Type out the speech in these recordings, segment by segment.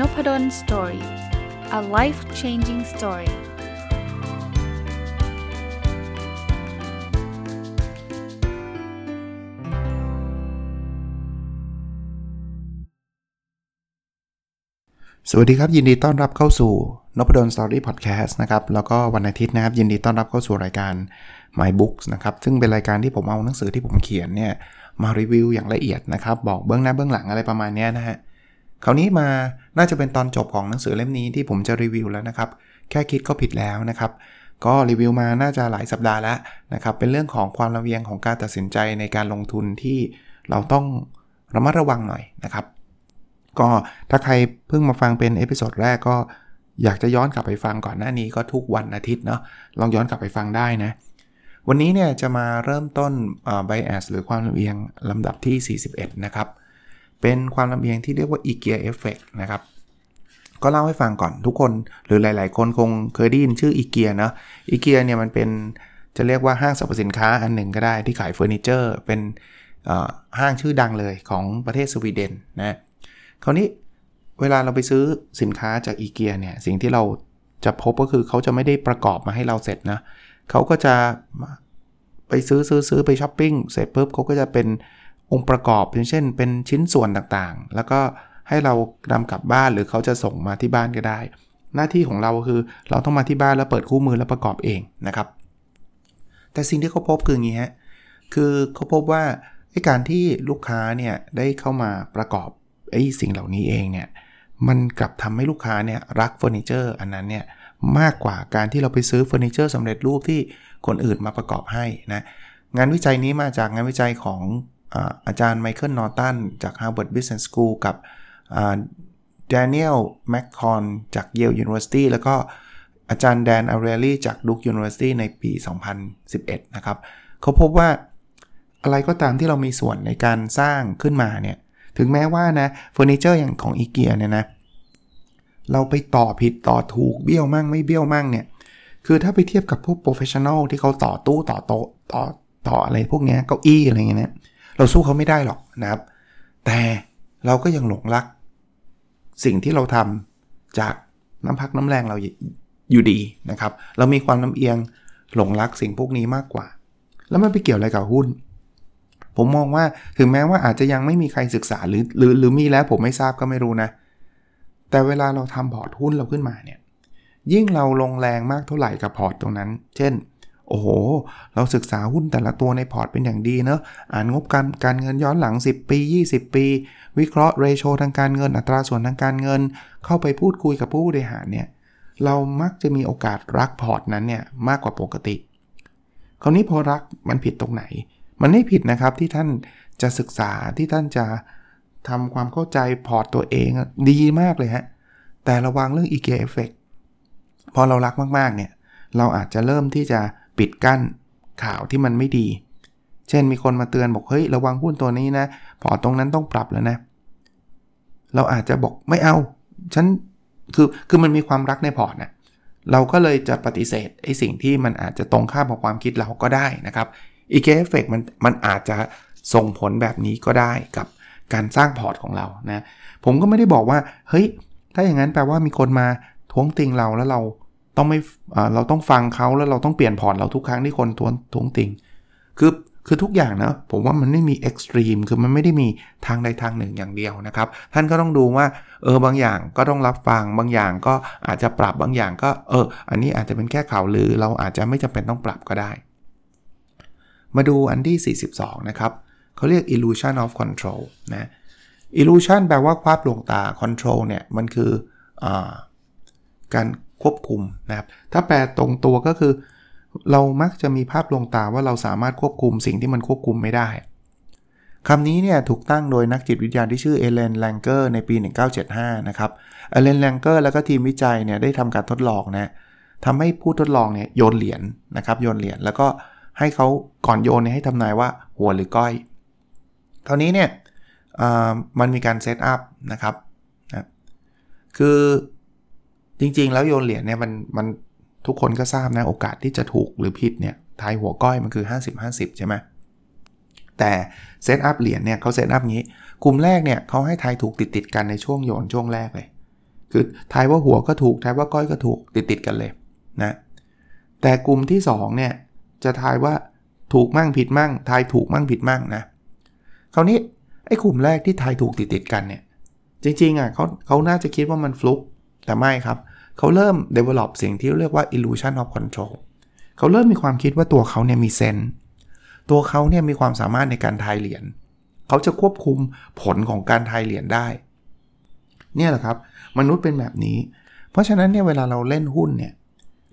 Nopadol Story a life changing story สวัสดีครับ ยินดีต้อนรับเข้าสู่นพดล Story Podcast นะครับ แล้วก็วันอาทิตย์นะครับ ยินดีต้อนรับเข้าสู่รายการ My Books นะครับ ซึ่งเป็นรายการที่ผมเอาหนังสือที่ผมเขียนเนี่ย มารีวิวอย่างละเอียดนะครับ บอกเบื้องหน้าเบื้องหลังอะไรประมาณนี้นะฮะ คราวนี้มาน่าจะเป็นตอนจบของหนังสือเล่มนี้ที่ผมจะรีวิวแล้วนะครับ แค่คิดก็ผิดแล้วนะครับ ก็รีวิวมาน่าจะหลายสัปดาห์แล้วนะครับ เป็นเรื่องของความลำเอียงของการตัดสินใจในการลงทุนที่เราต้องระมัดระวังหน่อยนะครับ ก็ถ้าใครเพิ่งมาฟังเป็น episode แรกก็อยากจะย้อนกลับไปฟังก่อนหน้านี้ก็ทุกวันอาทิตย์เนาะลองย้อนกลับไปฟังได้นะ วันนี้เนี่ยจะมาเริ่มต้น bias หรือความลำเอียงลำดับที่ 41 นะครับ เป็นความลำเอียงที่เรียกว่าอีเกียเอฟเฟกนะครับ ก็เล่าให้ฟังก่อนทุกคนหรือหลาย ๆ คนคงเคยได้ยินชื่ออีเกียเนาะอีเกียเนี่ยมันเป็นจะเรียกว่าห้างสรรพสินค้าอันหนึ่งก็ได้ที่ขายเฟอร์นิเจอร์เป็นห้างชื่อดังเลยของประเทศสวีเดนนะคราวนี้เวลาเราไปซื้อสินค้าจากอีเกียเนี่ยสิ่งที่เราจะพบก็คือเขาจะไม่ได้ประกอบมาให้เราเสร็จนะเขาก็จะไปซื้อซื้อซื้อไปช้อปปิ้งเสร็จปุ๊บเขาก็จะเป็น องค์ประกอบอย่างเช่น เป็นชิ้นส่วนต่างๆ แล้วก็ให้เรานำกลับบ้านหรือเขาจะส่งมาที่บ้านก็ได้ หน้าที่ของเราคือเราต้องมาที่บ้านแล้วเปิดคู่มือแล้วประกอบเองนะครับ แต่สิ่งที่เขาพบคืออย่างนี้ฮะคือเขาพบว่าการที่ลูกค้าเนี่ยได้เข้ามาประกอบไอ้สิ่งเหล่านี้เองเนี่ยมันกลับทำให้ลูกค้าเนี่ยรักเฟอร์นิเจอร์อันนั้นเนี่ยมากกว่าการที่เราไปซื้อเฟอร์นิเจอร์สำเร็จรูปที่คนอื่นมาประกอบให้นะงานวิจัยนี้มาจากงานวิจัยของ อาจารย์ Michael Norton จาก Harvard Business School กับ Daniel Mochon จาก Yale University แล้วก็อาจารย์ Dan Ariely จาก Duke University ในปี 2011 นะครับ เขาพบว่าอะไรก็ตามที่เรามีส่วนในการสร้างขึ้นมาเนี่ย ถึงแม้ว่านะเฟอร์นิเจอร์อย่างของอีเกียเนี่ยนะ เราไปต่อผิดต่อถูกเบี้ยวมั่งไม่เบี้ยวมั่งเนี่ย คือถ้าไปเทียบกับพวก professional ที่เขาต่อตู้ต่อโต๊ะต่อต่ออะไรพวกนี้เก้าอี้อะไรเงี้ยนะ เราสู้เขาไม่ได้หรอกนะครับ แต่เราก็ยังหลงรัก สิ่งที่เราทำจากน้ำพักน้ำแรงเราอยู่ดีนะครับ เรามีความลำเอียงหลงรักสิ่งพวกนี้มากกว่า แล้วมันไปเกี่ยวอะไรกับหุ้น ผมมองว่าถึงแม้ว่าอาจจะยังไม่มีใครศึกษาหรือหรือหรือมีแล้วผมไม่ทราบก็ไม่รู้นะ แต่เวลาเราทำพอร์ตหุ้นเราขึ้นมาเนี่ยยิ่งเราลงแรงมากเท่าไหร่กับพอร์ตตรงนั้น เช่น โอ้โห เราศึกษาหุ้นแต่ละตัวในพอร์ตเป็นอย่างดีเนอะอ่านงบการการเงินย้อนหลัง 10 ปี 20 ปี วิเคราะห์ ratio ทางการเงินอัตราส่วนทางการเงิน เข้าไปพูดคุยกับผู้บริหารเนี่ยเรามักจะมีโอกาสรักพอร์ตนั้นเนี่ยมากกว่าปกติ คราวนี้พอรักมันผิดตรงไหน มันไม่ผิดนะครับที่ท่านจะศึกษาที่ท่านจะทำความเข้าใจพอร์ตตัวเองดีมากเลยฮะ แต่ระวังเรื่อง e เ a effect พอเรารักมากๆเนี่ยเราอาจจะเริ่มที่จะ ปิดกั้นข่าวที่มันไม่ดี เช่นมีคนมาเตือนบอกเฮ้ยระวังหุ้นตัวนี้นะพอร์ตตรงนั้นต้องปรับแล้วนะ เราอาจจะบอกไม่เอา ฉันคือคือมันมีความรักในพอร์ตนะเราก็เลยจะปฏิเสธไอ้สิ่งที่มันอาจจะตรงข้ามกับความคิดเราก็ได้นะครับอีเกฟเฟกมันมันอาจจะส่งผลแบบนี้ก็ได้กับการสร้างพอร์ตของเรานะผมก็ไม่ได้บอกว่าเฮ้ยถ้าอย่างนั้นแปลว่ามีคนมาท้วงติงเราแล้วเรา ต้องไม่เราต้องฟังเขาแล้วเราต้องเปลี่ยนพอร์ตเราทุกครั้งที่คนท้วงท้วงติงคือคือทุกอย่างนะผมว่ามันไม่มีเอ็กซ์ตรีมคือมันไม่ได้มีทางใดทางหนึ่งอย่างเดียวนะครับ ท่านก็ต้องดูว่าเออบางอย่างก็ต้องรับฟังบางอย่างก็อาจจะปรับบางอย่างก็เออ อันนี้อาจจะเป็นแค่ข่าวลือ เราอาจจะไม่จำเป็นต้องปรับก็ได้ มาดูอันที่ 42 นะครับเขาเรียก illusion of control นะ illusion แปลว่าภาพลวงตา control เนี่ยมันคืออการ ควบคุมนะครับ ถ้าแปลตรงตัวก็คือ เรามักจะมีภาพลวงตาว่าเราสามารถควบคุมสิ่งที่มันควบคุมไม่ได้คำนี้เนี่ยถูกตั้งโดยนักจิตวิทยาที่ชื่อ Ellen Langer ในปี 1975 นะครับ Ellen Langer แล้วก็ทีมวิจัยเนี่ยได้ทำการทดลองนะทำให้ผู้ทดลองเนี่ยโยนเหรียญนะครับโยนเหรียญแล้วก็ให้เขาก่อนโยนเนี่ยให้ทำนายว่าหัวหรือก้อยคราวนี้เนี่ยมันมีการ set upนะครับนะคือ จริงๆ แล้วโยนเหรียญเนี่ยมันมันทุกคนก็ทราบนะโอกาสที่จะถูกหรือผิดเนี่ยทายหัวก้อยมันคือ 50-50 ใช่ไหมแต่ set up เหรียญเนี่ยเขา set up งี้ กลุ่มแรกเนี่ยเขาให้ทายถูกติดติดกันในช่วงโยนช่วงแรกเลย คือทายว่าหัวก็ถูกทายว่าก้อยก็ถูกติดติดกันเลยนะแต่กลุ่มที่2เนี่ยจะทายว่าถูกมั่งผิดมั่งทายถูกมั่งผิดมั่งนะคราวนี้ไอ้กลุ่มแรกที่ทายถูกติดติดกันเนี่ยจริงๆอะเขาเขาน่าจะคิดว่ามันฟลุก แต่ไม่ครับเขาเริ่ม develop สิ่งที่เรียกว่า illusion of control เขาเริ่มมีความคิดว่าตัวเขาเนี่ยมีเซนตัวเขาเนี่ยมีความสามารถในการทายเหรียญเขาจะควบคุมผลของการทายเหรียญได้ เนี่ยแหละครับ มนุษย์เป็นแบบนี้ เพราะฉะนั้นเนี่ยเวลาเราเล่นหุ้นเนี่ย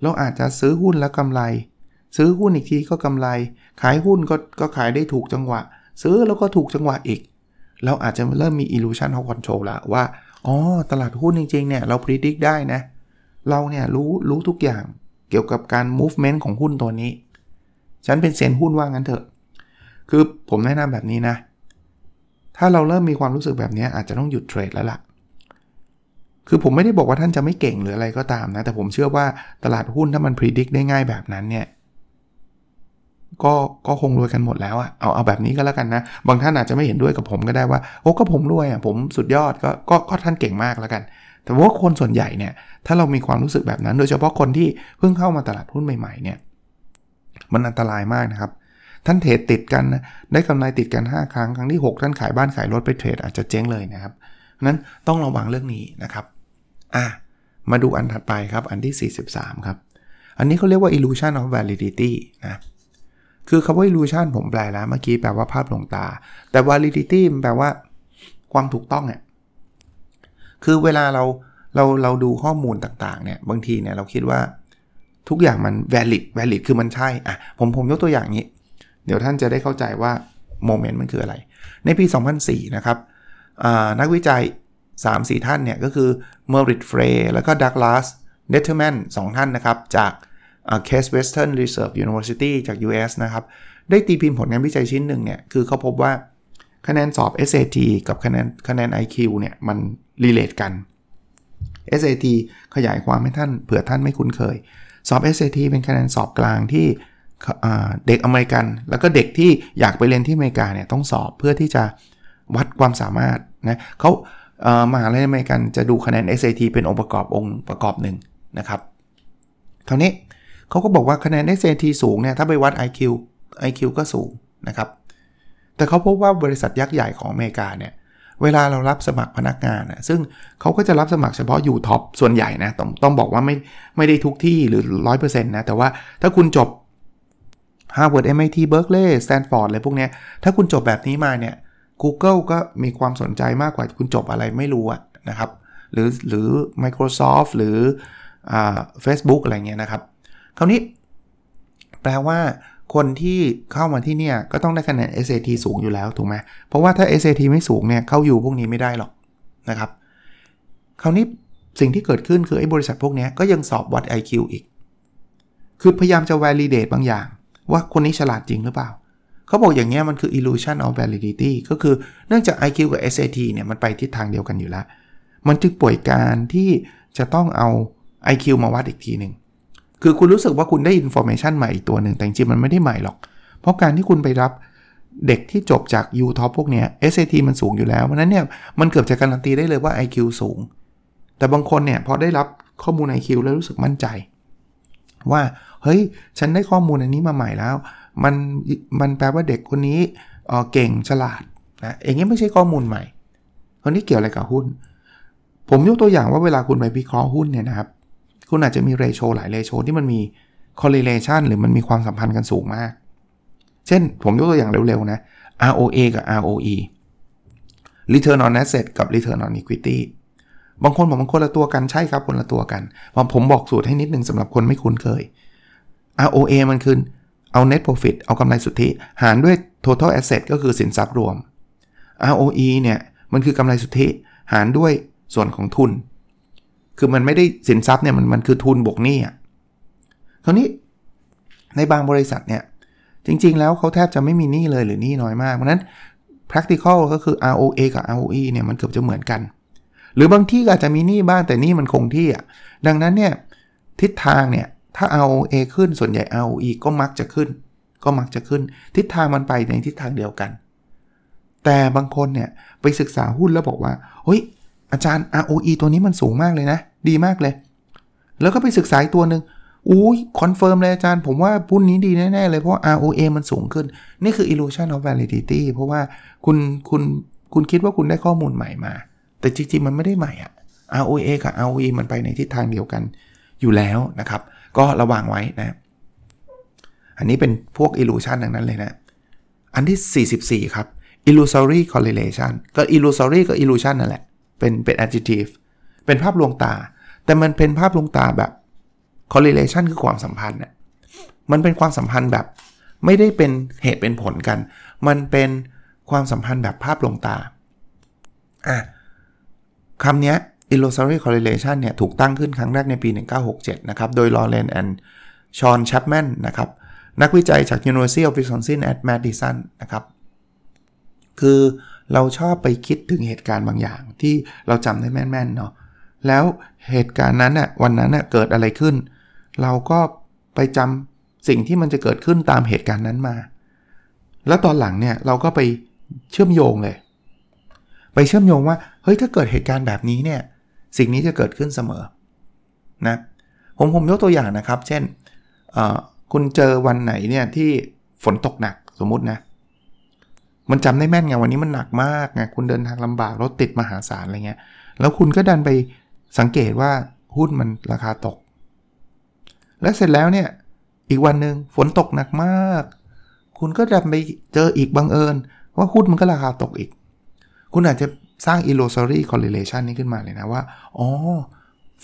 เราอาจจะซื้อหุ้นแล้วกำไร ซื้อหุ้นอีกทีก็กำไร ขายหุ้นก็ก็ขายได้ถูกจังหวะ ซื้อแล้วก็ถูกจังหวะอีก เราอาจจะเริ่มมี illusion of control แล้วว่า อ๋อตลาดหุ้นจริงๆเนี่ยเรา predict ได้นะ เราเนี่ยรู้รู้ทุกอย่างเกี่ยวกับการ movement ของหุ้นตัวนี้ ฉันเป็นเซนหุ้นว่างั้นเถอะ คือผมแนะนำแบบนี้นะ ถ้าเราเริ่มมีความรู้สึกแบบนี้อาจจะต้องหยุดเทรดแล้วล่ะ คือผมไม่ได้บอกว่าท่านจะไม่เก่งหรืออะไรก็ตามนะ แต่ผมเชื่อว่าตลาดหุ้นถ้ามันพิจิตรได้ง่ายแบบนั้นเนี่ย ก็ก็คงรวยกันหมดแล้วอะเอาเอาแบบนี้ก็แล้วกันนะ บางท่านอาจจะไม่เห็นด้วยกับผมก็ได้ว่าโอ้ก็ผมรวยอะผมสุดยอดก็ก็ก็ท่านเก่งมากแล้วกัน แต่ว่าคนส่วนใหญ่เนี่ยถ้าเรามีความรู้สึกแบบนั้น โดยเฉพาะคนที่เพิ่งเข้ามาตลาดหุ้นใหม่ๆเนี่ยมันอันตรายมากนะครับ ท่านเทรดติดกันนะได้กำไรติดกัน 5 ครั้งครั้งที่ 6 ท่านขายบ้านขายรถไปเทรดอาจจะเจ๊งเลยนะครับนั้นต้องระวังเรื่องนี้นะครับอะมาดูอันถัดไปครับอันที่ 43 ครับ อันนี้เขาเรียกว่า illusion of validity นะ คือคำว่า illusion ผมแปลแล้วเมื่อกี้แปลว่าภาพลวงตา แต่ validity มันแปลว่าความถูกต้องเนี่ยคือเวลาเราเราเราดูข้อมูลต่างๆเนี่ยบางทีเนี่ยเราคิดว่าทุกอย่างมัน valid valid คือมันใช่อะผมผมยกตัวอย่างนี้ เดี๋ยวท่านจะได้เข้าใจว่าmoment มันคืออะไร ในปี 2004 นะครับนักวิจัย 3-4 ท่านเนี่ยก็คือ Meredith Frey แล้วก็ Douglas Detterman สองท่านนะครับจาก Case Western Reserve University จาก US นะครับ ได้ตีพิมพ์ผลงานวิจัยชิ้นหนึ่งเนี่ย คือเขาพบว่าคะแนนสอบ SAT กับคะแนนคะแนน IQ เนี่ย มัน relate กัน SAT ขยายความให้ท่านเผื่อท่านไม่คุ้นเคย สอบ SAT เป็นคะแนนสอบกลางที่เด็กอเมริกัน แล้วก็เด็กที่อยากไปเรียนที่อเมริกาเนี่ยต้องสอบเพื่อที่จะวัดความสามารถนะเขามหาลัยอเมริกันจะดูคะแนน SAT เป็นองค์ประกอบองค์ประกอบหนึ่งนะครับคราวนี้ เขาก็บอกว่าคะแนน SAT สูงเนี่ยถ้าไปวัด IQ IQ ก็สูงนะครับ แต่เขาพบว่าบริษัทยักษ์ใหญ่ของอเมริกาเนี่ยเวลาเรารับสมัครพนักงานนะซึ่งเขาก็จะรับสมัครเฉพาะอยู่ท็อปส่วนใหญ่นะต้องต้องบอกว่าไม่ไม่ได้ทุกที่หรือ 100%นะแต่ว่าถ้าคุณจบ Harvard MIT Berkeley Stanford อะไรพวกเนี้ยถ้าคุณจบแบบนี้มาเนี่ย Google ก็มีความสนใจมากกว่าคุณจบอะไรไม่รู้นะครับ หรือหรือ Microsoft หรืออ Facebook อะไรเงี้ยนะครับ คราวนี้ แปลว่าคนที่เข้ามาที่เนี่ยก็ต้องได้คะแนน SAT สูงอยู่แล้วถูกไหมเพราะว่าถ้า SAT ไม่สูงเนี่ยเข้าอยู่พวกนี้ไม่ได้หรอกนะครับ คราวนี้สิ่งที่เกิดขึ้นคือไอ้บริษัทพวกนี้ก็ยังสอบวัด IQ อีก คือพยายามจะ validate บางอย่าง ว่าคนนี้ฉลาดจริงหรือเปล่า เขาบอกอย่างเงี้ยมันคือ illusion of validity ก็คือเนื่องจาก IQ กับ SAT เนี่ยมันไปทิศทางเดียวกันอยู่แล้ว มันจึงป่วยการที่จะต้องเอา IQ มาวัดอีกทีหนึ่ง คือคุณรู้สึกว่าคุณได้อินโฟเมชันใหม่อีกตัวหนึ่งแต่จริงมันไม่ได้ใหม่หรอก เพราะการที่คุณไปรับเด็กที่จบจาก U Top พวกเนี้ย SAT มันสูงอยู่แล้วเพราะนั้นเนี่ยมันเกือบจะการันตีได้เลยว่า IQ สูง แต่บางคนเนี่ยพอได้รับข้อมูล IQ แล้วรู้สึกมั่นใจ ว่าเฮ้ยฉันได้ข้อมูลอันนี้มาใหม่แล้ว มันมันแปลว่าเด็กคนนี้เเก่งฉลาดนะอย่างนี้ไม่ใช่ข้อมูลใหม่คนนี้เกี่ยวอะไรกับหุ้น ผมยกตัวอย่างว่าเวลาคุณไปวิเคราะห์หุ้นเนี่ยนะครับ คุณอาจจะมีเรโชหลายเรโชที่มันมี correlation หรือมันมีความสัมพันธ์กันสูงมาก เช่นผมยกตัวอย่างเร็วๆนะ ROA กับ ROE Return on Asset กับ Return on Equity บางคนบอกบางคนละตัวกันใช่ครับคนละตัวกันผมบอกสูตรให้นิดนึงสำหรับคนไม่คุ้นเคย ROA มันคือเอา net profit เอากำไรสุทธิหารด้วย total asset ก็คือสินทรัพย์รวม ROE เนี่ย มันคือกำไรสุทธิหารด้วยส่วนของทุน คือมันไม่ได้สินทรัพย์เนี่ยมันมันคือทุนบวกหนี้อะคราวนี้ในบางบริษัทเนี่ยจริง ๆ แล้วเขาแทบจะไม่มีหนี้เลยหรือหนี้น้อยมากเพราะนั้น practical ก็คือ ROA กับ ROE เนี่ยมันเกือบจะเหมือนกัน หรือบางที่อาจจะมีหนี้บ้างแต่หนี้มันคงที่อะดังนั้นเนี่ยทิศทางเนี่ยถ้า ROA ขึ้นส่วนใหญ่ ROE ก็มักจะขึ้น ก็มักจะขึ้น ทิศทางมันไปในทิศทางเดียวกัน แต่บางคนเนี่ยไปศึกษาหุ้นแล้วบอกว่าเฮ้ย อาจารย์ ROE ตัวนี้มันสูงมากเลยนะ ดีมากเลย แล้วก็ไปศึกษาตัวหนึ่งอุ้ย confirm เลยอาจารย์ ผมว่าหุ้นนี้ดีแน่ ๆ เลย เพราะ ROA มันสูงขึ้น นี่คือ illusion of validity เพราะว่าคุณคุณคุณคิดว่าคุณได้ข้อมูลใหม่มา แต่จริง ๆ มันไม่ได้ใหม่อะ ROA กับ ROE มันไปในทิศทางเดียวกันอยู่แล้วนะครับ ก็ระวังไว้นะ อันนี้เป็นพวก illusion ดังนั้นเลยนะ อันที่ 44 ครับ illusory correlation ก็ illusory ก็ illusion นั่นแหละ เป็นเป็น adjective เป็นภาพลวงตา แต่มันเป็นภาพลวงตาแบบ correlation คือความสัมพันธ์เนี่ยมันเป็นความสัมพันธ์แบบ ไม่ได้เป็นเหตุเป็นผลกัน มันเป็นความสัมพันธ์แบบภาพลวงตาอะคำนี้ illusory correlation เนี่ยถูกตั้งขึ้นครั้งแรกในปี 1967 นะครับ โดย Lauren and Sean Chapman นะครับ นักวิจัยจาก University of Wisconsin at Madison นะครับ คือ เราชอบไปคิดถึงเหตุการณ์บางอย่างที่เราจำได้แม่นๆเนาะแล้วเหตุการณ์นั้นน่ะวันนั้นน่ะเกิดอะไรขึ้น เราก็ไปจำสิ่งที่มันจะเกิดขึ้นตามเหตุการณ์นั้นมา แล้วตอนหลังเนี่ยเราก็ไปเชื่อมโยงเลย ไปเชื่อมโยงว่าเฮ้ยถ้าเกิดเหตุการณ์แบบนี้เนี่ยสิ่งนี้จะเกิดขึ้นเสมอนะผมผมยกตัวอย่างนะครับ เช่นคุณเจอวันไหนเนี่ยที่ฝนตกหนักสมมุตินะ มันจำได้แม่นไงวันนี้มันหนักมากไงคุณเดินทางลำบากรถติดมหาศาลอะไรเงี้ย แล้วคุณก็ดันไปสังเกตว่าหุ้นมันราคาตก และเสร็จแล้วเนี่ยอีกวันหนึ่งฝนตกหนักมาก คุณก็ดันไปเจออีกบังเอิญ ว่าหุ้นมันก็ราคาตกอีก คุณอาจจะสร้าง illusory correlation นี้ขึ้นมาเลยนะว่าอ๋อ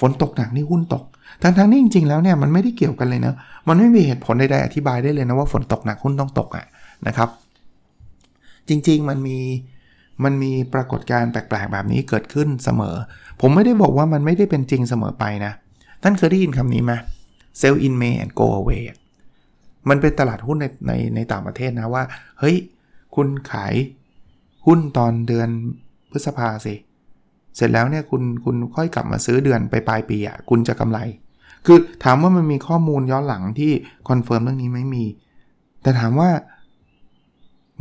ฝนตกหนักนี่หุ้นตก ทั้งทั้งนี้จริงๆแล้วเนี่ยมันไม่ได้เกี่ยวกันเลยนะ มันไม่มีเหตุผลใดๆอธิบายได้เลยนะว่าฝนตกหนักหุ้นต้องตกอะนะครับ จริง ๆ มันมีมันมีปรากฏการณ์แปลกๆ แบบนี้เกิดขึ้นเสมอ ผมไม่ได้บอกว่ามันไม่ได้เป็นจริงเสมอไปนะ ท่านเคยได้ยินคำนี้ไหม sell in May and go away มันเป็นตลาดหุ้นในในในต่างประเทศนะว่า เฮ้ย คุณขายหุ้นตอนเดือนพฤษภาสิ เสร็จแล้วเนี่ยคุณคุณค่อยกลับมาซื้อเดือนไปปลายปีอะ่ะคุณจะกำไร คือถามว่ามันมีข้อมูลย้อนหลังที่ confirm เรื่องนี้ไม่มี แต่ถามว่า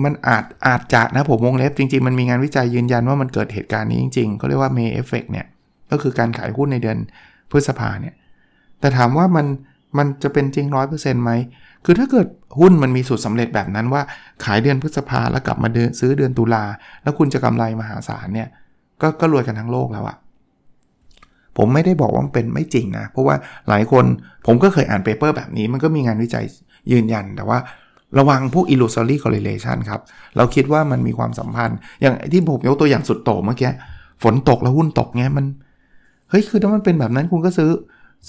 มันอาจอาจจะนะผมวงเล็บจริง ๆ มันมีงานวิจัยยืนยันว่ามันเกิดเหตุการณ์นี้จริงๆเขาเรียกว่า May Effect เนี่ยก็คือการขายหุ้นในเดือนพฤษภาเนี่ยแต่ถามว่ามันมันจะเป็นจริงร้อยเปอร์เซ็นต์ไหมคือถ้าเกิดหุ้นมันมีสูตรสำเร็จแบบนั้นว่า ขายเดือนพฤษภาแล้วกลับมาเดือนซื้อเดือนตุลาแล้วคุณจะกำไรมหาศาลเนี่ยก็ก็รวยกันทั้งโลกแล้วอะผมไม่ได้บอกว่ามันเป็นไม่จริงนะ เพราะว่าหลายคนผมก็เคยอ่าน paper แบบนี้มันก็มีงานวิจัยยืนยันแต่ว่า ระวังพวก illusory correlation ครับ เราคิดว่ามันมีความสัมพันธ์ อย่างที่ผมยกตัวอย่างสุดโต่งเมื่อกี้ฝนตกแล้วหุ้นตกเงี้ยมันเฮ้ยคือถ้ามันเป็นแบบนั้นคุณก็ซื้อ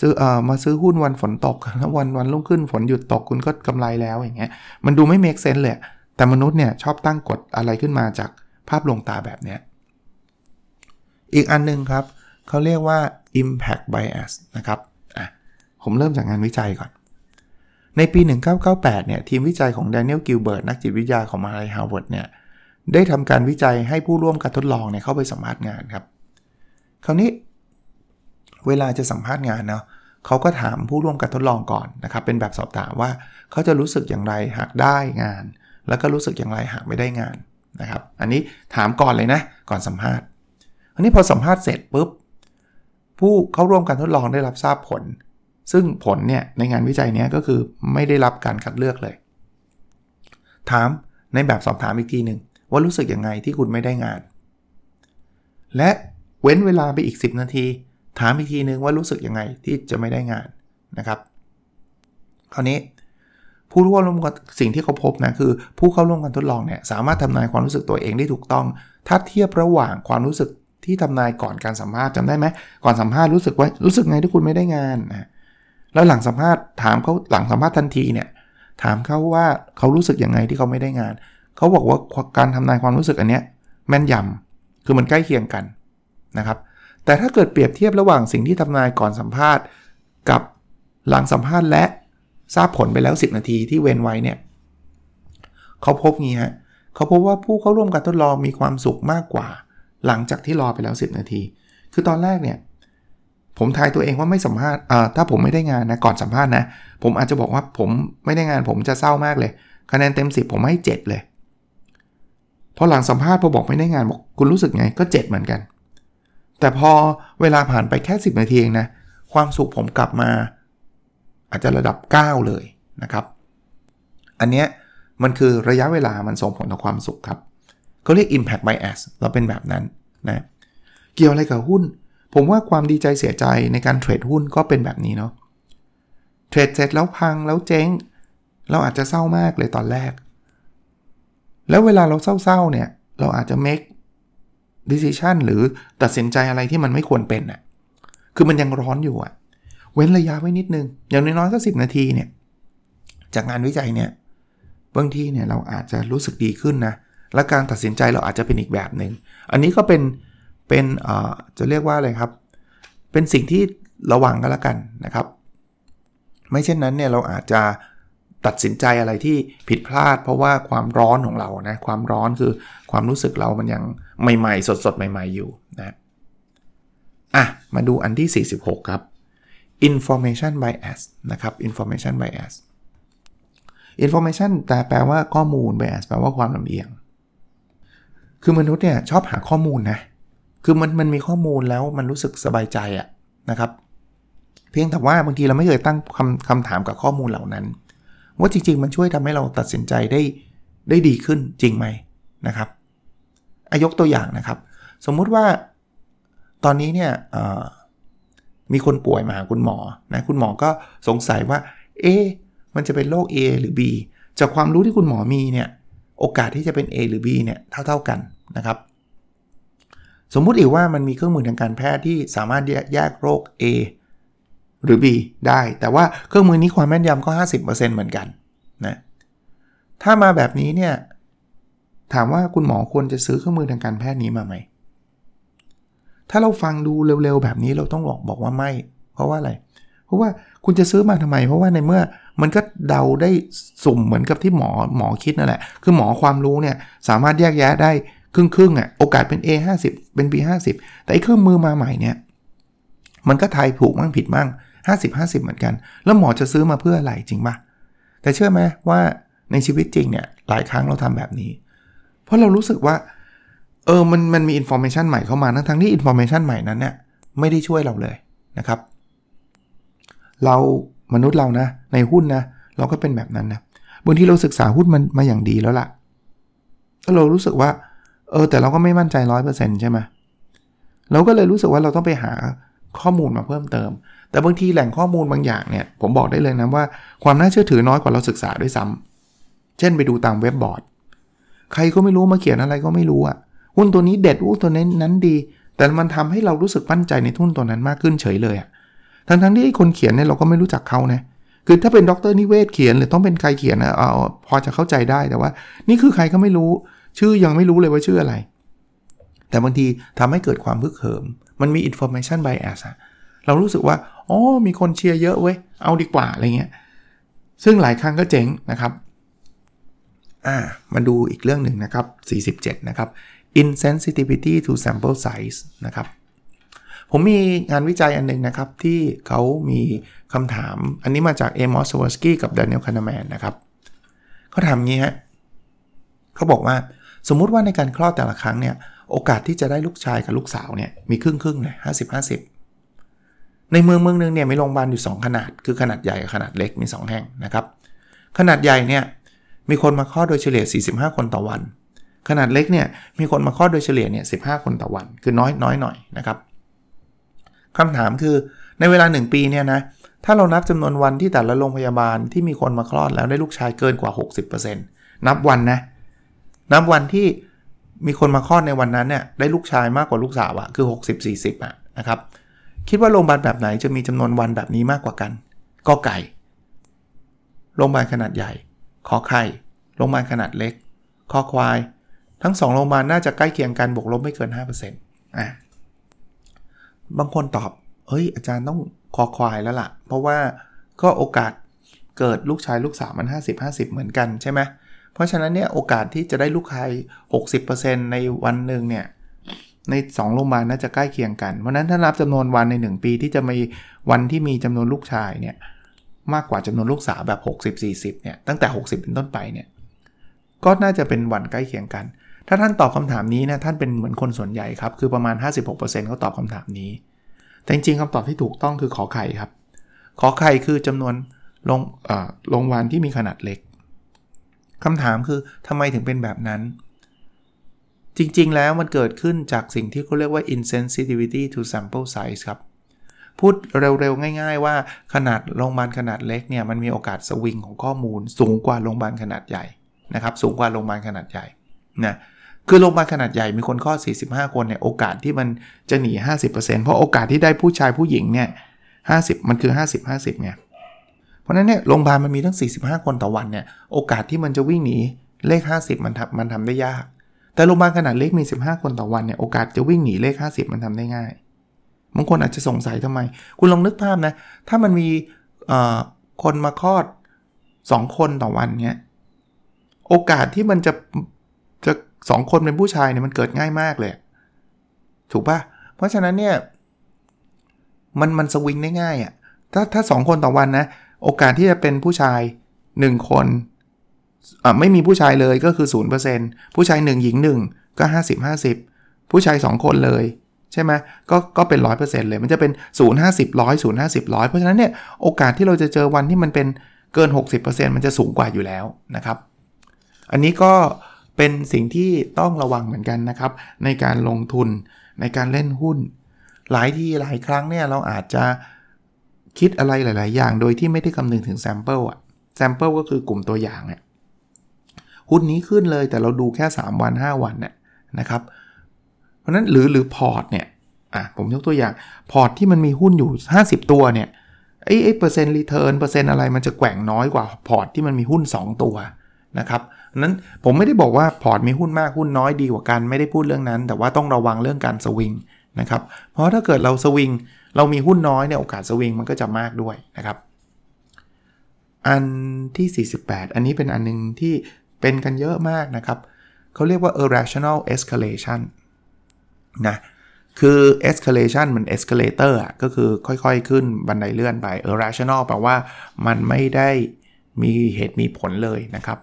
ซื้อเอ่อมาซื้อหุ้นวันฝนตกแล้ววันวันรุ่งขึ้นฝนหยุดตกคุณก็กำไรแล้วอย่างเงี้ยมันดูไม่ make sense เลยแต่มนุษย์เนี่ยชอบตั้งกฎอะไรขึ้นมาจากภาพลวงตาแบบเนี้ยอีกอันนึงครับเขาเรียกว่า impact bias นะครับอะผมเริ่มจากงานวิจัยก่อน ในปี 1998 เนี่ยทีมวิจัยของ Daniel Gilbert นักจิตวิทยาของมหาลัยฮาร์วาร์ดเนี่ยได้ทำการวิจัยให้ผู้ร่วมการทดลองเนี่ยเข้าไปสัมภาษณ์งานครับ คราวนี้เวลาจะสัมภาษณ์งานเนาะเขาก็ถามผู้ร่วมการทดลองก่อนนะครับเป็นแบบสอบถามว่าเขาจะรู้สึกอย่างไรหากได้งาน แล้วก็รู้สึกอย่างไรหากไม่ได้งานนะครับอันนี้ถามก่อนเลยนะก่อนสัมภาษณ์อันนี้พอสัมภาษณ์เสร็จปุ๊บผู้เข้าร่วมการทดลองได้รับทราบผล ซึ่งผลเนี่ยในงานวิจัยนี้ก็คือไม่ได้รับการคัดเลือกเลย ถามในแบบสอบถามอีกทีหนึ่งว่ารู้สึกยังไงที่คุณไม่ได้งาน และเว้นเวลาไปอีก 10 นาที ถามอีกทีนึงว่ารู้สึกยังไงที่จะไม่ได้งานนะครับ คราวนี้ผู้ร่วมกันสิ่งที่เขาพบนะคือผู้เข้าร่วมกันทดลองเนี่ยสามารถทำนายความรู้สึกตัวเองได้ถูกต้อง ถ้าเทียบระหว่างความรู้สึกที่ทำนายก่อนการสัมภาษณ์จำได้ไหมก่อนสัมภาษณ์รู้สึกว่ารู้สึกไงที่คุณไม่ได้งานนะ แล้วหลังสัมภาษณ์ถามเขาหลังสัมภาษณ์ทันทีเนี่ยถามเขาว่าเขารู้สึกยังไงที่เขาไม่ได้งาน เขาบอกว่าการทำนายความรู้สึกอันเนี้ยแม่นยำคือมันใกล้เคียงกันนะครับ แต่ถ้าเกิดเปรียบเทียบระหว่างสิ่งที่ทำนายก่อนสัมภาษณ์ กับหลังสัมภาษณ์และทราบผลไปแล้ว 10 นาทีที่เว้นไว้เนี่ยเขาพบงี้ฮะเขาพบว่าผู้เข้าร่วมการทดลองมีความสุขมากกว่า หลังจากที่รอไปแล้ว 10 นาที คือตอนแรกเนี่ย ผมทายตัวเองว่าไม่สัมภาษณ์ถ้าผมไม่ได้งานนะก่อนสัมภาษณ์นะ ผมอาจจะบอกว่าผมไม่ได้งานผมจะเศร้ามากเลย คะแนนเต็ม 10 ผมให้ 7 เลย พอหลังสัมภาษณ์พอบอกไม่ได้งานบอกคุณรู้สึกไงก็ 7 เหมือนกัน แต่พอเวลาผ่านไปแค่ 10 นาทีเองนะ ความสุขผมกลับมา อาจจะระดับ 9 เลยนะครับ อันเนี้ยมันคือระยะเวลามันส่งผลต่อความสุขครับเขาเรียก impact bias เราเป็นแบบนั้นนะเกี่ยวอะไรกับหุ้น ผมว่าความดีใจเสียใจในการเทรดหุ้นก็เป็นแบบนี้เนาะเทรดเสร็จแล้วพังแล้วเจ๊ง เราอาจจะเศร้ามากเลยตอนแรก แล้วเวลาเราเศร้าๆเนี่ย เราอาจจะ make decision หรือตัดสินใจอะไรที่มันไม่ควรเป็นอะ่ะคือมันยังร้อนอยู่อะ่ะ เว้นระยะไว้นิดนึง อย่างน้อยๆก็สินาทีเนี่ย จากงานวิจัยเนี่ยบางทีเนี่ยเราอาจจะรู้สึกดีขึ้นนะและการตัดสินใจเราอาจจะเป็นอีกแบบหนึง่งอันนี้ก็เป็น เป็นเอ่อจะเรียกว่าอะไรครับ เป็นสิ่งที่ระวังกันละกันนะครับ ไม่เช่นนั้นเนี่ยเราอาจจะตัดสินใจอะไรที่ผิดพลาด เพราะว่าความร้อนของเรานะความร้อนคือความรู้สึกเรามันยังใหม่ๆ สดๆ ใหม่ ๆ อยู่นะอะมาดูอันที่ 46 ครับ information bias นะครับ information bias information แต่แปลว่าข้อมูล bias แปลว่าความลำเอียง คือมนุษย์เนี่ยชอบหาข้อมูลนะ คือมันมันมีข้อมูลแล้วมันรู้สึกสบายใจอะนะครับ เพียงแต่ว่าบางทีเราไม่เคยตั้งคำคำถามกับข้อมูลเหล่านั้น ว่าจริง ๆ มันช่วยทำให้เราตัดสินใจได้ได้ดีขึ้นจริงไหมนะครับอายกตัวอย่างนะครับ สมมุติว่าตอนนี้เนี่ยมีคนป่วยมาหาคุณหมอนะคุณหมอก็สงสัยว่า เอ๊มันจะเป็นโรค A หรือ B จากความรู้ที่คุณหมอมีเนี่ยโอกาสที่จะเป็น A หรือ B เนี่ยเท่า ๆกันนะครับ สมมุติอีกว่ามันมีเครื่องมือทางการแพทย์ที่สามารถแยกโรค A หรือ B ได้ แต่ว่าเครื่องมือนี้ความแม่นยำก็ 50%เหมือนกันนะถ้ามาแบบนี้เนี่ยถามว่าคุณหมอควรจะซื้อเครื่องมือทางการแพทย์นี้มาไหม ถ้าเราฟังดูเร็วๆ แบบนี้เราต้องบอกบอกว่าไม่ เพราะว่าอะไร เพราะว่าคุณจะซื้อมาทำไม เพราะว่าในเมื่อมันก็เดาได้สุ่มเหมือนกับที่หมอหมอคิดนั่นแหละ คือหมอความรู้เนี่ยสามารถแยกแยะได้ ครึ่งครึ่งอะโอกาสเป็น A 50เป็น B 50แต่ไอ้เครื่องมือมาใหม่เนี่ยมันก็ทายถูกมั่งผิดมั่ง50 50 เหมือนกัน แล้วหมอจะซื้อมาเพื่ออะไรจริงปะแต่เชื่อไหมว่าในชีวิตจริงเนี่ยหลายครั้งเราทำแบบนี้ เพราะเรารู้สึกว่าเออมันมันมี information ใหม่เข้ามาทั้งทั้งที่ information ใหม่นั้นเนี่ยไม่ได้ช่วยเราเลยนะครับ เรามนุษย์เรานะ ในหุ้นนะ เราก็เป็นแบบนั้นนะบางทีเราศึกษาหุ้นมันมาอย่างดีแล้วล่ะก็เรารู้สึกว่า เออแต่เราก็ไม่มั่นใจร้อยเปอร์เซ็นต์ใช่ไหมเราก็เลยรู้สึกว่าเราต้องไปหาข้อมูลมาเพิ่มเติม แต่บางทีแหล่งข้อมูลบางอย่างเนี่ย ผมบอกได้เลยนะว่าความน่าเชื่อถือน้อยกว่าเราศึกษาด้วยซ้ำเช่นไปดูตามเว็บบอร์ด ใครก็ไม่รู้มาเขียนอะไรก็ไม่รู้อะหุ้นตัวนี้เด็ดหุ้นตัวนี้นั้นดี แต่มันทำให้เรารู้สึกมั่นใจในทุนตัวนั้นมากขึ้นเฉยเลยอะทั้งทั้งที่คนเขียนเนี่ยเราก็ไม่รู้จักเขานะคือถ้าเป็นดรนิเวศเขียนหรือต้องเป็นใครเขียนนะเอาพอจะเข้าใจได้แต่ว่า นี่คือใครก็ไม่รู้ ชื่อยังไม่รู้เลยว่าชื่ออะไร แต่บางทีทำให้เกิดความพึกเหิม มันมี information bias อะเรารู้สึกว่าอ๋อมีคนเชียร์เยอะเว้ย เอาดีกว่าอะไรเงี้ย ซึ่งหลายครั้งก็เจ๋งนะครับอ่ามาดูอีกเรื่องหนึ่งนะครับ 47 นะครับ insensitivity to sample size นะครับ ผมมีงานวิจัยอันนึงนะครับ ที่เขามีคำถาม อันนี้มาจาก Amos Tversky กับ Daniel Kahneman นะครับเขาถามงี้ฮะเขาบอกว่า สมมุติว่าในการคลอดแต่ละครั้งเนี่ยโอกาสที่จะได้ลูกชายกับลูกสาวเนี่ยมีครึ่งครึ่งเลยห้าสิบห้าสิบในเมืองเมืองนึงเนี่ยมีโรงพยาบาลอยู่ 2 ขนาด คือขนาดใหญ่กับขนาดเล็กมี 2 แห่งนะครับ ขนาดใหญ่เนี่ยมีคนมาคลอดโดยเฉลี่ย 45 คนต่อวัน ขนาดเล็กเนี่ยมีคนมาคลอดโดยเฉลี่ยเนี่ย15คนต่อวัน คือน้อยน้อยหน่อยนะครับคำถามคือในเวลา 1 ปีเนี่ยนะถ้าเรานับจำนวนวันที่แต่ละโรงพยาบาลที่มีคนมาคลอดแล้วได้ลูกชายเกินกว่า 60%นับวันนะ นับวันที่มีคนมาคลอดในวันนั้นเนี่ยได้ลูกชายมากกว่าลูกสาวอะคือ 60-40อะนะครับ คิดว่าโรงพยาบาลแบบไหนจะมีจำนวนวันแบบนี้มากกว่ากัน ก็ไก่ โรงพยาบาลขนาดใหญ่ ขอไข่ โรงพยาบาลขนาดเล็ก คอควาย ทั้งสองโรงพยาบาลน่าจะใกล้เคียงกันบวกลบไม่เกิน 5%อะบางคนตอบ เฮ้ย อาจารย์ต้องคอควายแล้วล่ะ เพราะว่าก็โอกาสเกิดลูกชายลูกสาวมัน 50-50 เหมือนกันใช่ไหมเเพราะฉะนั้นเนี่ยโอกาสที่จะได้ลูกชาย60%ในวันหนึ่งเนี่ยใน 2 โรงพยาบาลน่าจะใกล้เคียงกัน เพราะนั้นถ้านับจำนวนวันใน 1 ปีที่จะมีวันที่มีจำนวนลูกชายเนี่ยมากกว่าจำนวนลูกสาวแบบ 60-40เนี่ยตั้งแต่ 60 เป็นต้นไปเนี่ยก็น่าจะเป็นวันใกล้เคียงกัน ถ้าท่านตอบคำถามนี้นะท่านเป็นเหมือนคนส่วนใหญ่ครับ คือประมาณ 56%เขาตอบคำถามนี้ แต่จริงๆคำตอบที่ถูกต้องคือขอไข่ครับ ขอไข่คือจำนวนลงโรงวันที่มีขนาดเล็ก คำถามคือทำไมถึงเป็นแบบนั้น จริงๆ แล้วมันเกิดขึ้นจากสิ่งที่เขาเรียกว่า insensitivity to sample size ครับ พูดเร็วๆ ง่ายๆ ว่าขนาดโรงพยาบาลขนาดเล็กเนี่ยมันมีโอกาสสวิงของข้อมูล สูงกว่าโรงพยาบาลขนาดใหญ่นะครับ สูงกว่าโรงพยาบาลขนาดใหญ่นะคือโรงพยาบาลขนาดใหญ่มีคนข้อ 45 คนเนี่ยโอกาสที่มันจะหนี 50%เพราะโอกาสที่ได้ผู้ชายผู้หญิงเนี่ย50 มันคือ 50 50ไง เพราะนั้นเนี่ยโรงพยาบาลมันมีทั้ง 45 คนต่อวันเนี่ยโอกาสที่มันจะวิ่งหนีเลข 50 มันทำมันทำได้ยาก แต่โรงพยาบาลขนาดเล็กมี 15 คนต่อวันเนี่ยโอกาสจะวิ่งหนีเลข 50 มันทำได้ง่ายบางคนอาจจะสงสัยทำไม คุณลองนึกภาพนะถ้ามันมีคนมาคลอด 2 คนต่อวันเนี่ยโอกาสที่มันจะจะสองคนเป็นผู้ชายเนี่ยมันเกิดง่ายมากเลย ถูกปะเพราะฉะนั้นเนี่ยมันมันสวิงได้ง่ายอะ่ะถ้าถ้าสองคนต่อวันนะ โอกาสที่จะเป็นผู้ชาย 1 คนอ่าไม่มีผู้ชายเลยก็คือ 0%ผู้ชาย 1 หญิง 1 ก็ 50 50 ผู้ชาย 2 คนเลย ใช่ไหมก็ก็เป็น 100%เลย มันจะเป็น 0 50 100 0 50 100 เพราะฉะนั้นเนี่ยโอกาสที่เราจะเจอวันที่มันเป็นเกิน 60%มันจะสูงกว่าอยู่แล้วนะครับ อันนี้ก็เป็นสิ่งที่ต้องระวังเหมือนกันนะครับ ในการลงทุนในการเล่นหุ้น หลายที่หลายครั้งเนี่ยเราอาจจะ คิดอะไรหลาย ๆ อย่างโดยที่ไม่ได้คำนึงถึง sample อะ sample ก็คือกลุ่มตัวอย่างเนี่ยหุ้นนี้ขึ้นเลยแต่เราดูแค่ 3 วัน 5 วันเนี่ยนะครับ เพราะนั้นหรือหรือพอร์ตเนี่ยอะผมยกตัวอย่างพอร์ตที่มันมีหุ้นอยู่ 50 ตัวเนี่ยไอ้ไอ้เปอร์เซ็นต์ return เปอร์เซ็นต์อะไรมันจะแกว่งน้อยกว่าพอร์ตที่มันมีหุ้น 2 ตัวนะครับนั้นผมไม่ได้บอกว่าพอร์ตมีหุ้นมากหุ้นน้อยดีกว่ากันไม่ได้พูดเรื่องนั้น แต่ว่าต้องระวังเรื่องการสวิงนะครับเพราะถ้าเกิดเราสวิง เรามีหุ้นน้อยเนี่ยโอกาสสวิงมันก็จะมากด้วยนะครับ อันที่ 48 อันนี้เป็นอันนึงที่เป็นกันเยอะมากนะครับ เขาเรียกว่า irrational escalation นะคือ escalation มัน escalator อะก็คือค่อยๆ ขึ้นบันไดเลื่อนไป irrational แปลว่ามันไม่ได้มีเหตุมีผลเลยนะครับ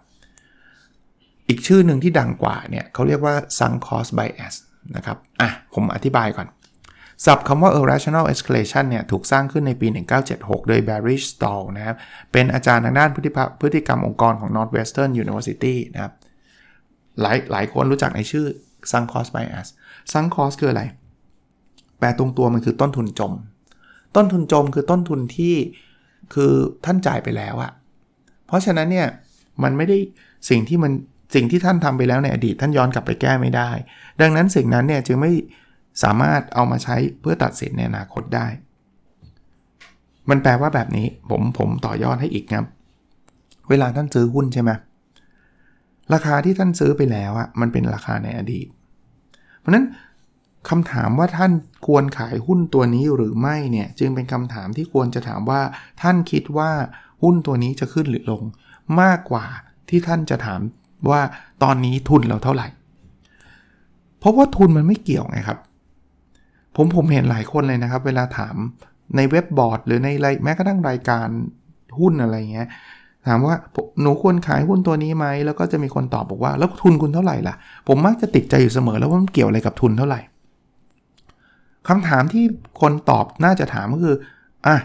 อีกชื่อหนึ่งที่ดังกว่าเนี่ยเขาเรียกว่า sunk cost bias นะครับ อะ ผมอธิบายก่อน ศัพท์คำว่า irrational escalation เนี่ยถูกสร้างขึ้นในปี 1976 โดย Barry Stahl นะครับ เป็นอาจารย์ทางด้านพฤติพฤติกรรมองค์กรของ Northwestern University นะครับ หลายหลายคนรู้จักในชื่อ sunk cost bias sunk cost คืออะไร แปลตรงตัวมันคือต้นทุนจม ต้นทุนจมคือต้นทุนที่คือท่านจ่ายไปแล้วอะเพราะฉะนั้นเนี่ยมันไม่ได้สิ่งที่มันสิ่งที่ท่านทำไปแล้วในอดีตท่านย้อนกลับไปแก้ไม่ได้ ดังนั้นสิ่งนั้นเนี่ยจึงไม่ สามารถเอามาใช้เพื่อตัดสินในอนาคตได้ มันแปลว่าแบบนี้ผมผมต่อยอดให้อีกครับ เวลาท่านซื้อหุ้นใช่ไหมราคาที่ท่านซื้อไปแล้วอะมันเป็นราคาในอดีต เพราะนั้นคำถามว่าท่านควรขายหุ้นตัวนี้หรือไม่เนี่ยจึงเป็นคำถามที่ควรจะถามว่าท่านคิดว่าหุ้นตัวนี้จะขึ้นหรือลง มากกว่าที่ท่านจะถามว่าตอนนี้ทุนเราเท่าไหร่ เพราะว่าทุนมันไม่เกี่ยวไงครับ ผมผมเห็นหลายคนเลยนะครับ เวลาถามในเว็บบอร์ด หรือในแม้กระทั่งรายการหุ้นอะไรเงี้ยถามว่าหนูควรขายหุ้นตัวนี้ไหมแล้วก็จะมีคนตอบบอกว่า แล้วทุนคุณเท่าไหร่ล่ะ ผมมักจะติดใจอยู่เสมอแล้วว่ามันเกี่ยวอะไรกับทุนเท่าไหร่คำถามที่คนตอบน่าจะถามก็คืออะ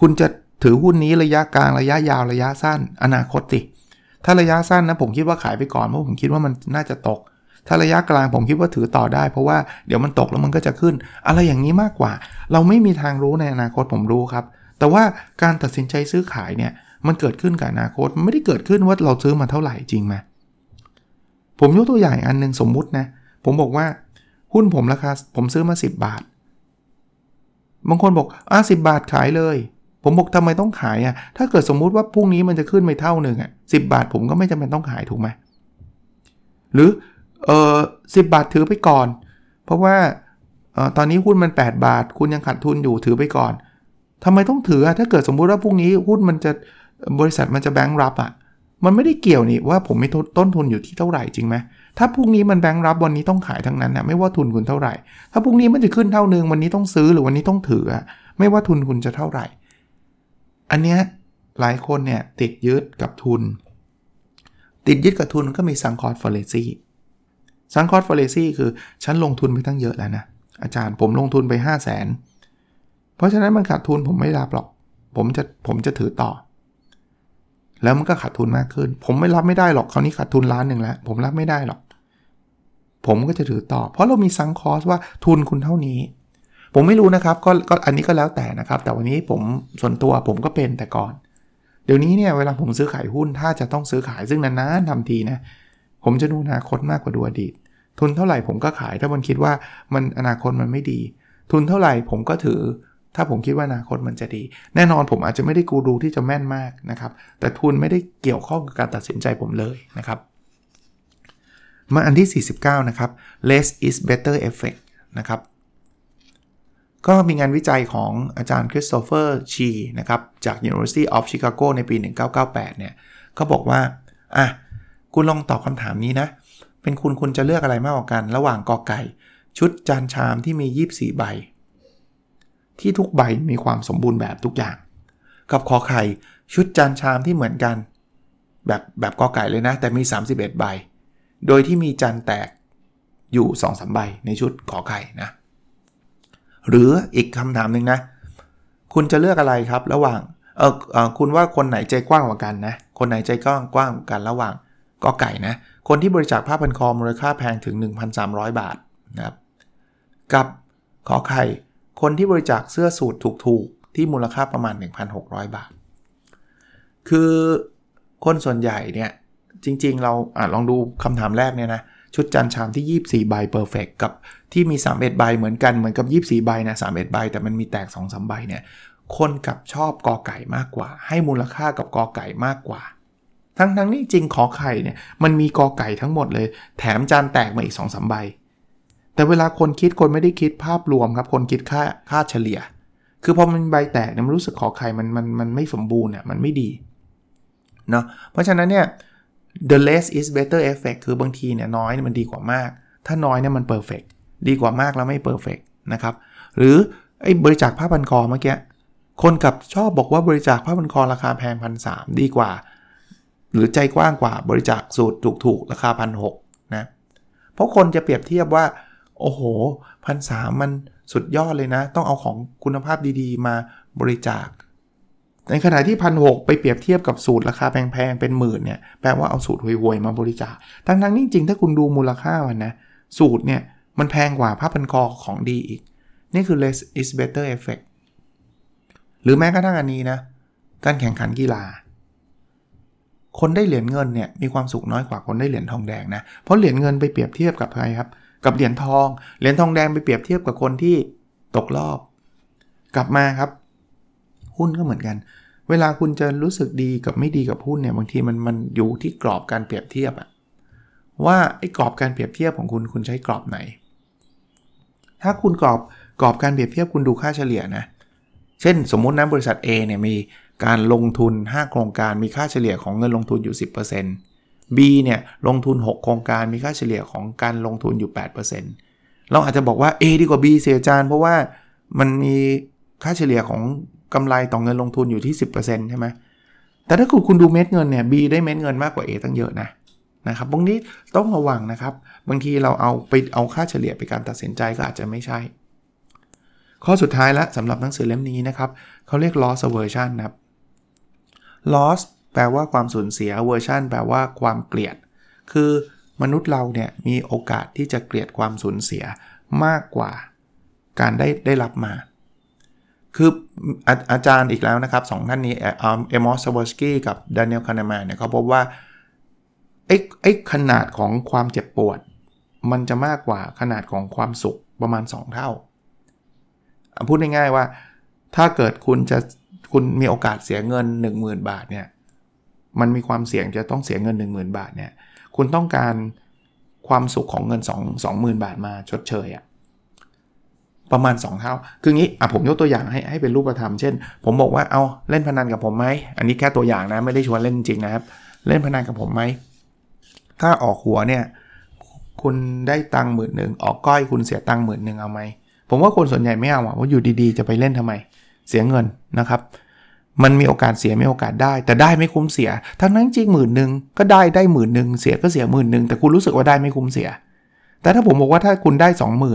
คุณจะถือหุ้นนี้ระยะกลางระยะยาวระยะสั้น อนาคตสิถ้าระยะสั้นนะผมคิดว่าขายไปก่อนเพราะผมคิดว่ามันน่าจะตก ถ้าระยะกลางผมคิดว่าถือต่อได้ เพราะว่าเดี๋ยวมันตกแล้วมันก็จะขึ้น อะไรอย่างนี้มากกว่า เราไม่มีทางรู้ในอนาคตผมรู้ครับ แต่ว่าการตัดสินใจซื้อขายเนี่ยมันเกิดขึ้นกับอนาคตมันไม่ได้เกิดขึ้นว่าเราซื้อมาเท่าไหร่จริงไหมผมยกตัวอย่างอันหนึ่งสมมุตินะ ผมบอกว่าหุ้นผมราคาผมซื้อมา 10 บาท บางคนบอกอะสิบาทขายเลย ผมบอกทำไมต้องขายอะ่ะ ถ้าเกิดสมมุติว่าพรุ่งนี้มันจะขึ้นไปเท่าหนึ่งอะ่ะสิบาทผมก็ไม่จำเป็นต้องขายถูกไหมหรือ เออสิบาทถือไปก่อน เพราะว่าออตอนนี้หุ้นมัน 8 บาท คุณยังขาดทุนอยู่ถือไปก่อนทำไมต้องถือถ้าเกิดสมมุติว่าพรุ่งนี้หุ้นมันจะบริษัทมันจะ bankrupt อะมันไม่ได้เกี่ยวนี่ว่าผมมีต้นทุนอยู่ที่เท่าไหร่จริงไหมถ้าพรุ่งนี้มัน bankrupt วันนี้ต้องขายทั้งนั้นนะไม่ว่าทุนคุณเท่าไหร่ ถ้าพรุ่งนี้มันจะขึ้นเท่านึงวันนี้ต้องซื้อหรือวันนี้ต้องถือไม่ว่าทุนคุณจะเท่าไหร่ อันเนี้ยหลายคนเนี่ยติดยึดกับทุน ติดยึดกับทุนก็มี sunk cost fallacy sunk cost fallacy คือฉันลงทุนไปตั้งเยอะแล้วนะ อาจารย์ผมลงทุนไป 5 0 0แสนเพราะฉะนั้นมันขาดทุนผมไม่รับหรอก ผมจะผมจะถือต่อ แล้วมันก็ขาดทุนมากขึ้น ผมไม่รับไม่ได้หรอกคราวนี้ขาดทุนล้านหนึ่งแล้วผมรับไม่ได้หรอก ผมก็จะถือต่อ เพราะเรามีซังคอสว่าทุนคุณเท่านี้ ผมไม่รู้นะครับก็ก็อันนี้ก็แล้วแต่นะครับ แต่วันนี้ผมส่วนตัวผมก็เป็นแต่ก่อน เดี๋ยวนี้เนี่ยเวลาผมซื้อขายหุ้นถ้าจะต้องซื้อขายซึ่งนานๆทำทีนะ ผมจะดูอนาคตมากกว่าดูอดีต ทุนเท่าไหร่ผมก็ขาย ถ้ามันคิดว่ามันอนาคตมันไม่ดี ทุนเท่าไหร่ผมก็ถือ ถ้าผมคิดว่าอนาคตมันจะดี แน่นอนผมอาจจะไม่ได้กูรูที่จะแม่นมากนะครับ แต่ทุนไม่ได้เกี่ยวข้องกับการตัดสินใจผมเลยนะครับ มาอันที่ 49 นะครับ less is better effect นะครับก็มีงานวิจัยของอาจารย์คริสโตเฟอร์ชีนะครับจาก University of Chicago ในปี 1998 เนี่ยเขาบอกว่า อะ คุณลองตอบคำถามนี้นะ เป็นคุณคุณจะเลือกอะไรมากกว่ากัน ระหว่างกอไก่ ชุดจานชามที่มี 24 ใบ ที่ทุกใบมีความสมบูรณ์แบบทุกอย่าง กับขอไข่ชุดจานชามที่เหมือนกัน แบบแบบกอไก่เลยนะ แต่มี 31 ใบ โดยที่มีจานแตกอยู่2อสใบในชุดขอไข่นะ หรืออีกคำถามหนึ่งนะ คุณจะเลือกอะไรครับระหว่างเออเออคุณว่าคนไหนใจกว้างกว่ากันนะ คนไหนใจกว้างกว้างกันระหว่าง กอไก่นะ คนที่บริจาคผ้าพันคอมูลค่าแพงถึง 1,300 บาทนะครับ กับขอไข่ คนที่บริจาคเสื้อสูทถูกๆ ที่มูลค่าประมาณ 1,600 บาท คือคนส่วนใหญ่เนี่ย จริงๆ เราอาลองดูคำถามแรกเนี่ยนะ ชุดจานชามที่ 24 ใบเพอร์เฟกกับที่มี 31 ใบเหมือนกันเหมือนกับ 24 ใบนะ 31 ใบ แต่มันมีแตก 2-3 ใบเนี่ยคนกับชอบกอไก่มากกว่า ให้มูลค่ากับกอไก่มากกว่า ทั้งทั้งนี้จริงขอไข่เนี่ยมันมีกอไก่ทั้งหมดเลย แถมจานแตกมาอีก2อสใบ แต่เวลาคนคิดคนไม่ได้คิดภาพรวมครับคนคิดค่าค่าเฉลี่ย คือพอมันใบแตกเนี่ยมันรู้สึกขอไข่มันมันมันไม่สมบูรณ์เนี่ยมันไม่ดีเนาะเพราะฉะนั้นเนี่ย the less is better effect คือบางทีเนี่ยน้อยมันดีกว่ามาก ถ้าน้อยเนี่ยมัน perfect ดีกว่ามากแล้วไม่ perfect นะครับ หรือไอ้บริจาคผ้าพันคอเมื่อกี้คนกับชอบบอกว่าบริจาคผ้าพันคอราคาแพงพันสดีกว่า หรือใจกว้างกว่าบริจาคสูตรถูกๆ ราคาพันหนะ เพราะคนจะเปรียบเทียบว่า โอ้โหพันสามันสุดยอดเลยนะ ต้องเอาของคุณภาพดีๆ มาบริจาค ในขณะที่พันหไปเปรียบเทียบกับสูตรราคาแพงๆ เป็นหมื่นเนี่ยแปลว่าเอาสูตรห่วยๆ มาบริจาค ทั้งๆนี่จริงถ้าคุณดูมูลค่ามันนะ สูตรเนี่ยมันแพงกว่าผ้าพันคอของดีอีก นี่คือ less is better effect หรือแม้กระทั่งอันนี้นะ การแข่งขันกีฬา คนได้เหรียญเงินเนี่ยมีความสุขน้อยกว่าคนได้เหรียญทองแดงนะ เพราะเหรียญเงินไปเปรียบเทียบกับใครครับ กับเหรียญทอง เหรียญทองแดงไปเปรียบเทียบกับคนที่ตกรอบ กลับมาครับ หุ้นก็เหมือนกัน เวลาคุณจะรู้สึกดีกับไม่ดีกับหุ้นเนี่ยบางทีมันมันอยู่ที่กรอบการเปรียบเทียบอะว่าไอ้กรอบการเปรียบเทียบของคุณคุณใช้กรอบไหน ถ้าคุณกรอบกรอบการเปรียบเทียบคุณดูค่าเฉลี่ยนะ เช่น สมมุตินะบริษัท A เนี่ยมี การลงทุน 5 โครงการมีค่าเฉลี่ยของเงินลงทุนอยู่ 10% B เนี่ยลงทุน 6 โครงการมีค่าเฉลี่ยของการลงทุนอยู่ 8%เราอาจจะบอกว่า A ดีกว่า B เสียจานเพราะว่ามันมีค่าเฉลี่ยของกำไรต่อเงินลงทุนอยู่ที่ 10%ใช่ไหมแต่ถ้าคุณคุณดูเม็ดเงินเนี่ย B ได้เม็ดเงินมากกว่า A ตั้งเยอะนะนะครับตรงนี้ต้องระวังนะครับ บางทีเราเอาไปเอาค่าเฉลี่ยไปการตัดสินใจก็อาจจะไม่ใช่ ข้อสุดท้ายล้วสำหรับหนังสือเล่มนี้นะครับเขาเรียก loss aversion นะครับ loss แปลว่าความสูญเสีย aversion แปลว่าความเกลียด คือมนุษย์เราเนี่ยมีโอกาสที่จะเกลียดความสูญเสียมากกว่าการได้ได้รับมา คืออาอาจารย์อีกแล้วนะครับสองท่านนี้ Amos Tversky กับ Daniel Kahneman เนี่ยเขาพบว่าไอ้ไอ้ขนาดของความเจ็บปวด มันจะมากกว่าขนาดของความสุขประมาณ 2 เท่า พูดง่ายๆว่า ถ้าเกิดคุณจะ คุณมีโอกาสเสียเงิน 10,000 บาทเนี่ยมันมีความเสี่ยงจะต้องเสียเงิน 10,000 บาทเนี่ยคุณต้องการความสุขของเงิน 2 20,000 บาทมาชดเชยอะประมาณ 2 เท่า คืองี้อะผมยกตัวอย่างให้ให้เป็นรูปธรรม เช่น ผมบอกว่าเอาเล่นพนันกับผมไหม อันนี้แค่ตัวอย่างนะ ไม่ได้ชวนเล่นจริงนะครับ เล่นพนันกับผมไหม ถ้าออกหัวเนี่ย คุณได้ตังค์หมื่นหนึ่ง ออกก้อยคุณเสียตังค์หมื่นหนึ่งเอาไหม ผมว่าคนส่วนใหญ่ไม่เอาอะว่าอยู่ดีๆ จะไปเล่นทำไม เสียเงินนะครับ มันมีโอกาสเสียมีโอกาสได้ แต่ได้ไม่คุ้มเสีย ทั้งนั้นจริงหมื่นหนึ่งก็ได้ได้หมื่นหนึ่งเสียก็เสียหมื่นหนึ่งแต่คุณรู้สึกว่าได้ไม่คุ้มเสีย แต่ถ้าผมบอกว่าถ้าคุณได้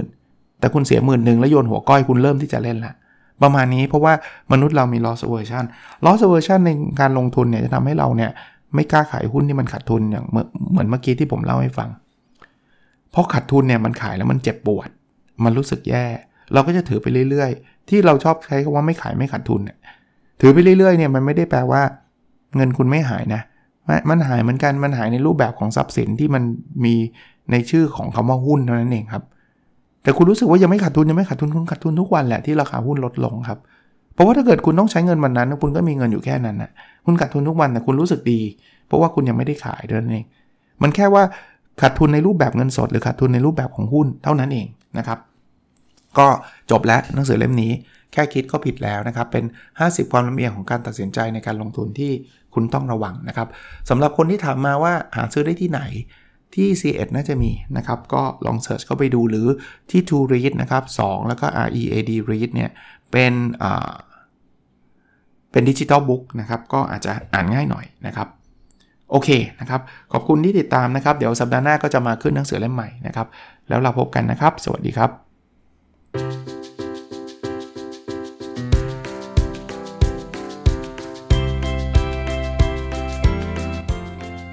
20,000 แต่คุณเสียหมื่นหนึ่งแล้วโยนหัวก้อยคุณเริ่มที่จะเล่นละประมาณนี้เพราะว่ามนุษย์เรามี loss aversion loss aversion ในการลงทุนเนี่ยจะทำให้เราเนี่ยไม่กล้าขายหุ้นที่มันขาดทุนอย่างเหมือนเมื่อกี้ที่ผมเล่าให้ฟัง เพราะขาดทุนเนี่ยมันขายแล้วมันเจ็บปวด มันรู้สึกแย่ เราก็จะถือไปเรื่อย ๆ ที่เราชอบใช้คำว่าไม่ขายไม่ขาดทุนเนี่ย ถือไปเรื่อยๆเนี่ยมันไม่ได้แปลว่า เงินคุณไม่หายนะมันหายเหมือนกันมันหายในรูปแบบของทรัพย์สินที่มันมีในชื่อของคำว่าหุ้นเท่านั้นเองครับ แต่คุณรู้สึกว่ายังไม่ขาดทุนยังไม่ขาดทุนคุณขาดทุนทุกวันแหละที่ราคาหุ้นลดลงครับเพราะว่าถ้าเกิดคุณต้องใช้เงินวันนั้นคุณก็มีเงินอยู่แค่นั้นนะคุณขาดทุนทุกวันแต่คุณรู้สึกดี เพราะว่าคุณยังไม่ได้ขายเท่านั้นเอง มันแค่ว่าขาดทุนในรูปแบบเงินสด หรือขาดทุนในรูปแบบของหุ้นเท่านั้นเองนะครับ ก็จบแล้วหนังสือเล่มนี้ แค่คิดก็ผิดแล้วนะครับ เป็น 50 ความลำเอียงของการตัดสินใจในการลงทุนที่คุณต้องระวังนะครับสำหรับคนที่ถามมาว่าหาซื้อได้ที่ไหนที่ c 1น่าจะมีนะครับ ก็ลองเสิร์ชเข้าไปดูหรือที่ To Read นะครับ 2 แล้วก็ R E A D Read เนี่ย เป็นเป็นดิจิตอลบุ๊กนะครับ ก็อาจจะอ่านง่ายหน่อยนะครับ โอเคนะครับ ขอบคุณที่ติดตามนะครับ เดี๋ยวสัปดาห์หน้าก็จะมาขึ้นหนังสือเล่มใหม่นะครับ แล้วเราพบกันนะครับ สวัสดีครับ